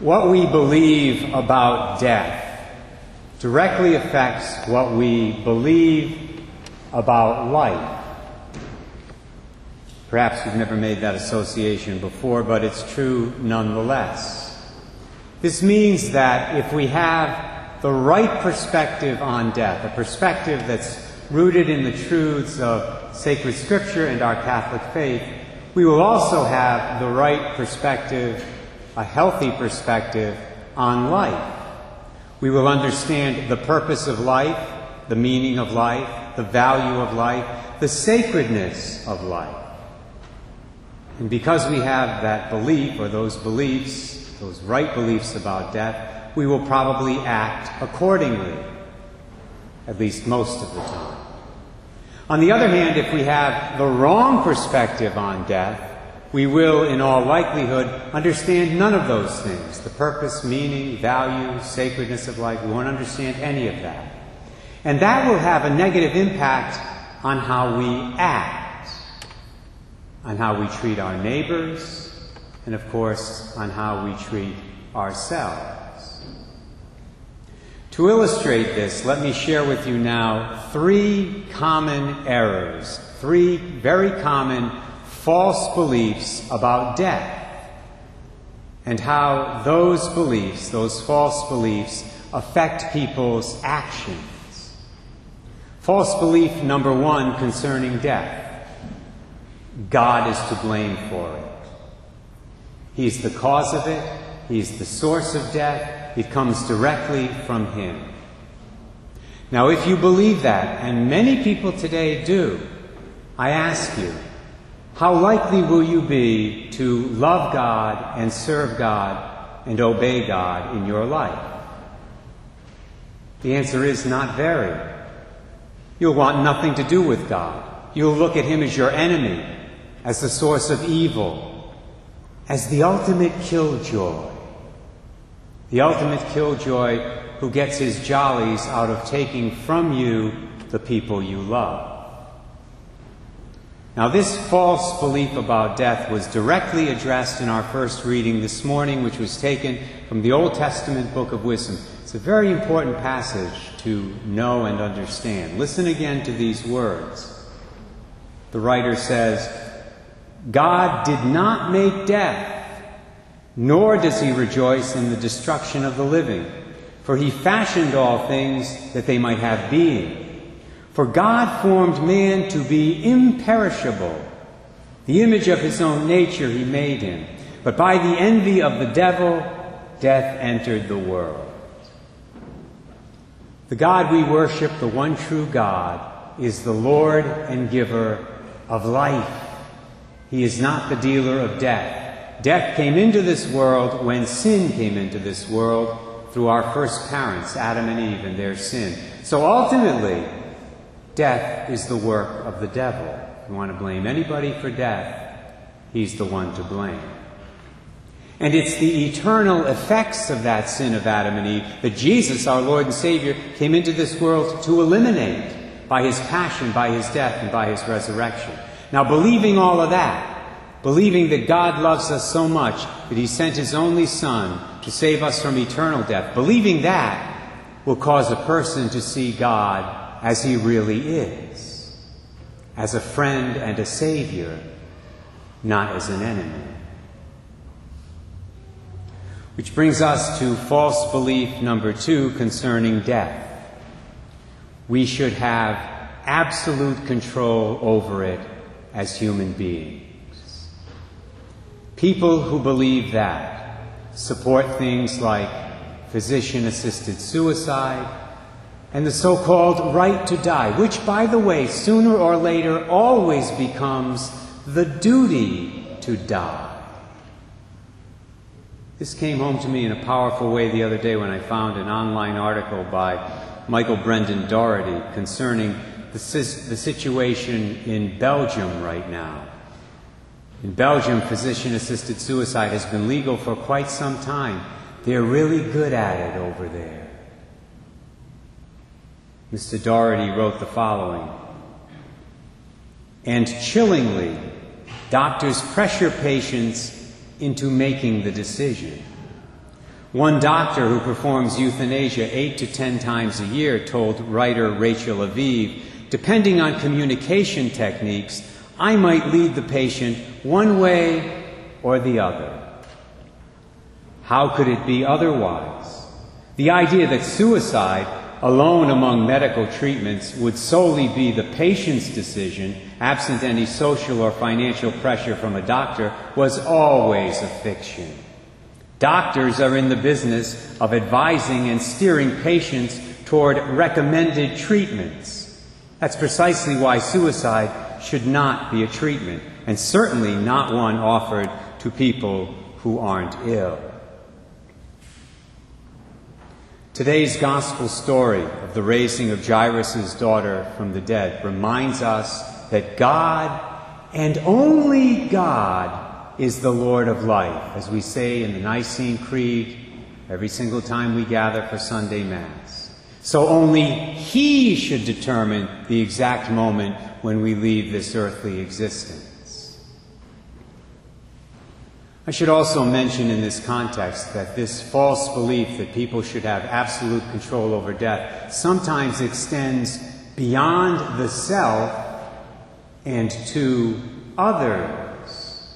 What we believe about death directly affects what we believe about life. Perhaps you've never made that association before, but it's true nonetheless. This means that if we have the right perspective on death, a perspective that's rooted in the truths of sacred scripture and our Catholic faith, we will also have the right perspective, a healthy perspective on life. We will understand the purpose of life, the meaning of life, the value of life, the sacredness of life. And because we have that belief or those beliefs, those right beliefs about death, we will probably act accordingly, at least most of the time. On the other hand, if we have the wrong perspective on death, we will, in all likelihood, understand none of those things the purpose, meaning, value, sacredness of life. We won't understand any of that. And that will have a negative impact on how we act, on how we treat our neighbors, and of course, on how we treat ourselves. To illustrate this, let me share with you now three common errors, three very common false beliefs about death, and how those beliefs, those false beliefs, affect people's actions. False belief number one concerning death God is to blame for it. He's the cause of it, He's the source of death, it comes directly from Him. Now, if you believe that, and many people today do, I ask you, how likely will you be to love God and serve God and obey God in your life? The answer is not very. You'll want nothing to do with God. You'll look at Him as your enemy, as the source of evil, as the ultimate killjoy. The ultimate killjoy who gets his jollies out of taking from you the people you love. Now, this false belief about death was directly addressed in our first reading this morning, which was taken from the Old Testament book of wisdom. It's a very important passage to know and understand. Listen again to these words. The writer says, God did not make death nor does he rejoice in the destruction of the living. For he fashioned all things that they might have being. For God formed man to be imperishable. The image of his own nature he made him. But by the envy of the devil, death entered the world. The God we worship, the one true God, is the Lord and giver of life. He is not the dealer of death. Death came into this world when sin came into this world through our first parents, Adam and Eve, and their sin. So ultimately, death is the work of the devil. If you want to blame anybody for death, he's the one to blame. And it's the eternal effects of that sin of Adam and Eve that Jesus, our Lord and Savior, came into this world to eliminate by his passion, by his death, and by his resurrection. Now, believing all of that, believing that God loves us so much that He sent His only Son to save us from eternal death, believing that will cause a person to see God as He really is, as a friend and a Savior, not as an enemy. Which brings us to false belief number two concerning death. We should have absolute control over it as human beings. People who believe that support things like physician assisted suicide and the so called right to die, which, by the way, sooner or later always becomes the duty to die. This came home to me in a powerful way the other day when I found an online article by Michael Brendan Dougherty concerning the, the situation in Belgium right now. In Belgium, physician assisted suicide has been legal for quite some time. They're really good at it over there. Mr. Dougherty wrote the following And chillingly, doctors pressure patients into making the decision. One doctor who performs euthanasia eight to ten times a year told writer Rachel Aviv, depending on communication techniques, I might lead the patient one way or the other. How could it be otherwise? The idea that suicide, alone among medical treatments, would solely be the patient's decision, absent any social or financial pressure from a doctor, was always a fiction. Doctors are in the business of advising and steering patients toward recommended treatments. That's precisely why suicide should not be a treatment, and certainly not one offered to people who aren't ill. Today's gospel story of the raising of Jairus' daughter from the dead reminds us that God and only God is the Lord of life, as we say in the Nicene Creed every single time we gather for Sunday Mass. So only He should determine the exact moment when we leave this earthly existence. I should also mention in this context that this false belief that people should have absolute control over death sometimes extends beyond the self and to others,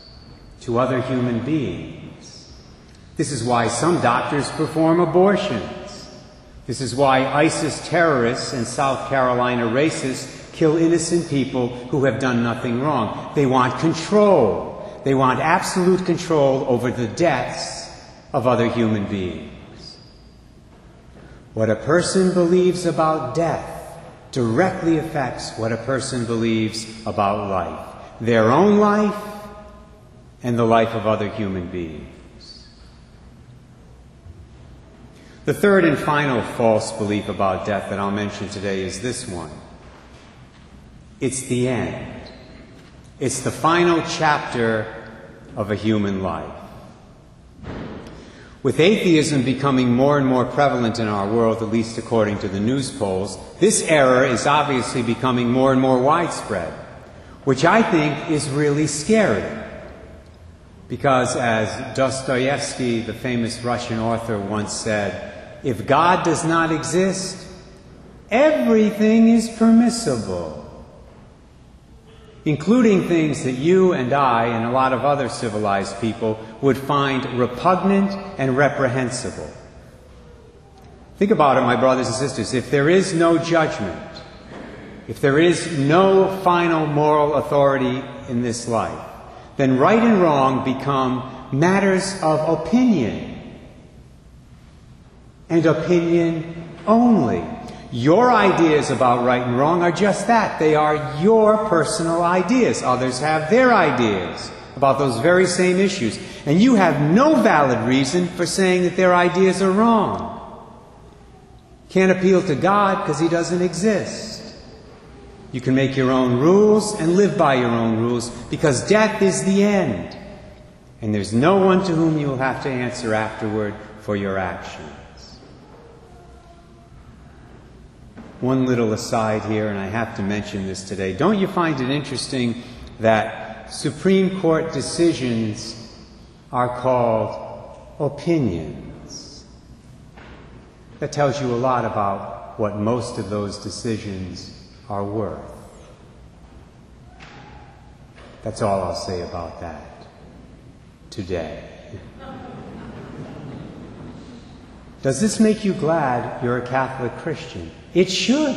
to other human beings. This is why some doctors perform abortions. This is why ISIS terrorists and South Carolina racists kill innocent people who have done nothing wrong. They want control. They want absolute control over the deaths of other human beings. What a person believes about death directly affects what a person believes about life their own life and the life of other human beings. The third and final false belief about death that I'll mention today is this one it's the end. It's the final chapter of a human life. With atheism becoming more and more prevalent in our world, at least according to the news polls, this error is obviously becoming more and more widespread, which I think is really scary. Because, as Dostoevsky, the famous Russian author, once said, if God does not exist, everything is permissible including things that you and I and a lot of other civilized people would find repugnant and reprehensible. Think about it, my brothers and sisters. If there is no judgment, if there is no final moral authority in this life, then right and wrong become matters of opinion. And opinion only. Your ideas about right and wrong are just that. They are your personal ideas. Others have their ideas about those very same issues. And you have no valid reason for saying that their ideas are wrong. Can't appeal to God because He doesn't exist. You can make your own rules and live by your own rules because death is the end. And there's no one to whom you will have to answer afterward for your actions. One little aside here, and I have to mention this today. Don't you find it interesting that Supreme Court decisions are called opinions? That tells you a lot about what most of those decisions are worth. That's all I'll say about that today. Does this make you glad you're a Catholic Christian? It should.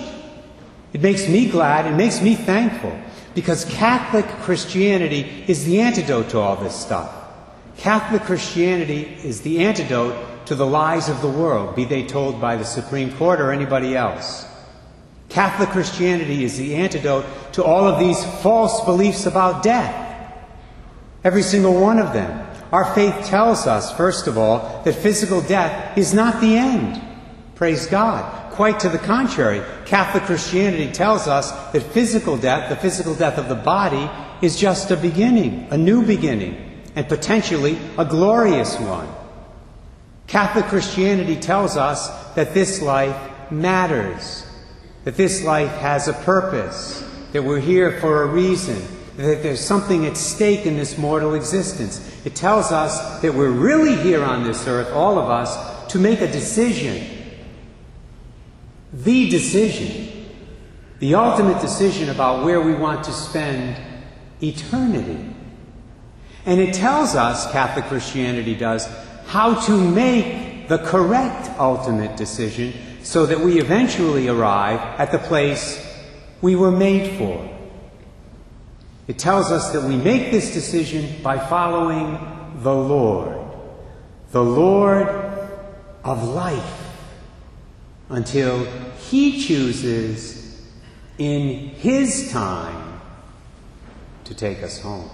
It makes me glad, it makes me thankful, because Catholic Christianity is the antidote to all this stuff. Catholic Christianity is the antidote to the lies of the world, be they told by the Supreme Court or anybody else. Catholic Christianity is the antidote to all of these false beliefs about death. Every single one of them. Our faith tells us, first of all, that physical death is not the end. Praise God. Quite to the contrary, Catholic Christianity tells us that physical death, the physical death of the body, is just a beginning, a new beginning, and potentially a glorious one. Catholic Christianity tells us that this life matters, that this life has a purpose, that we're here for a reason, that there's something at stake in this mortal existence. It tells us that we're really here on this earth, all of us, to make a decision. The decision. The ultimate decision about where we want to spend eternity. And it tells us, Catholic Christianity does, how to make the correct ultimate decision so that we eventually arrive at the place we were made for. It tells us that we make this decision by following the Lord, the Lord of life, until He chooses in His time to take us home.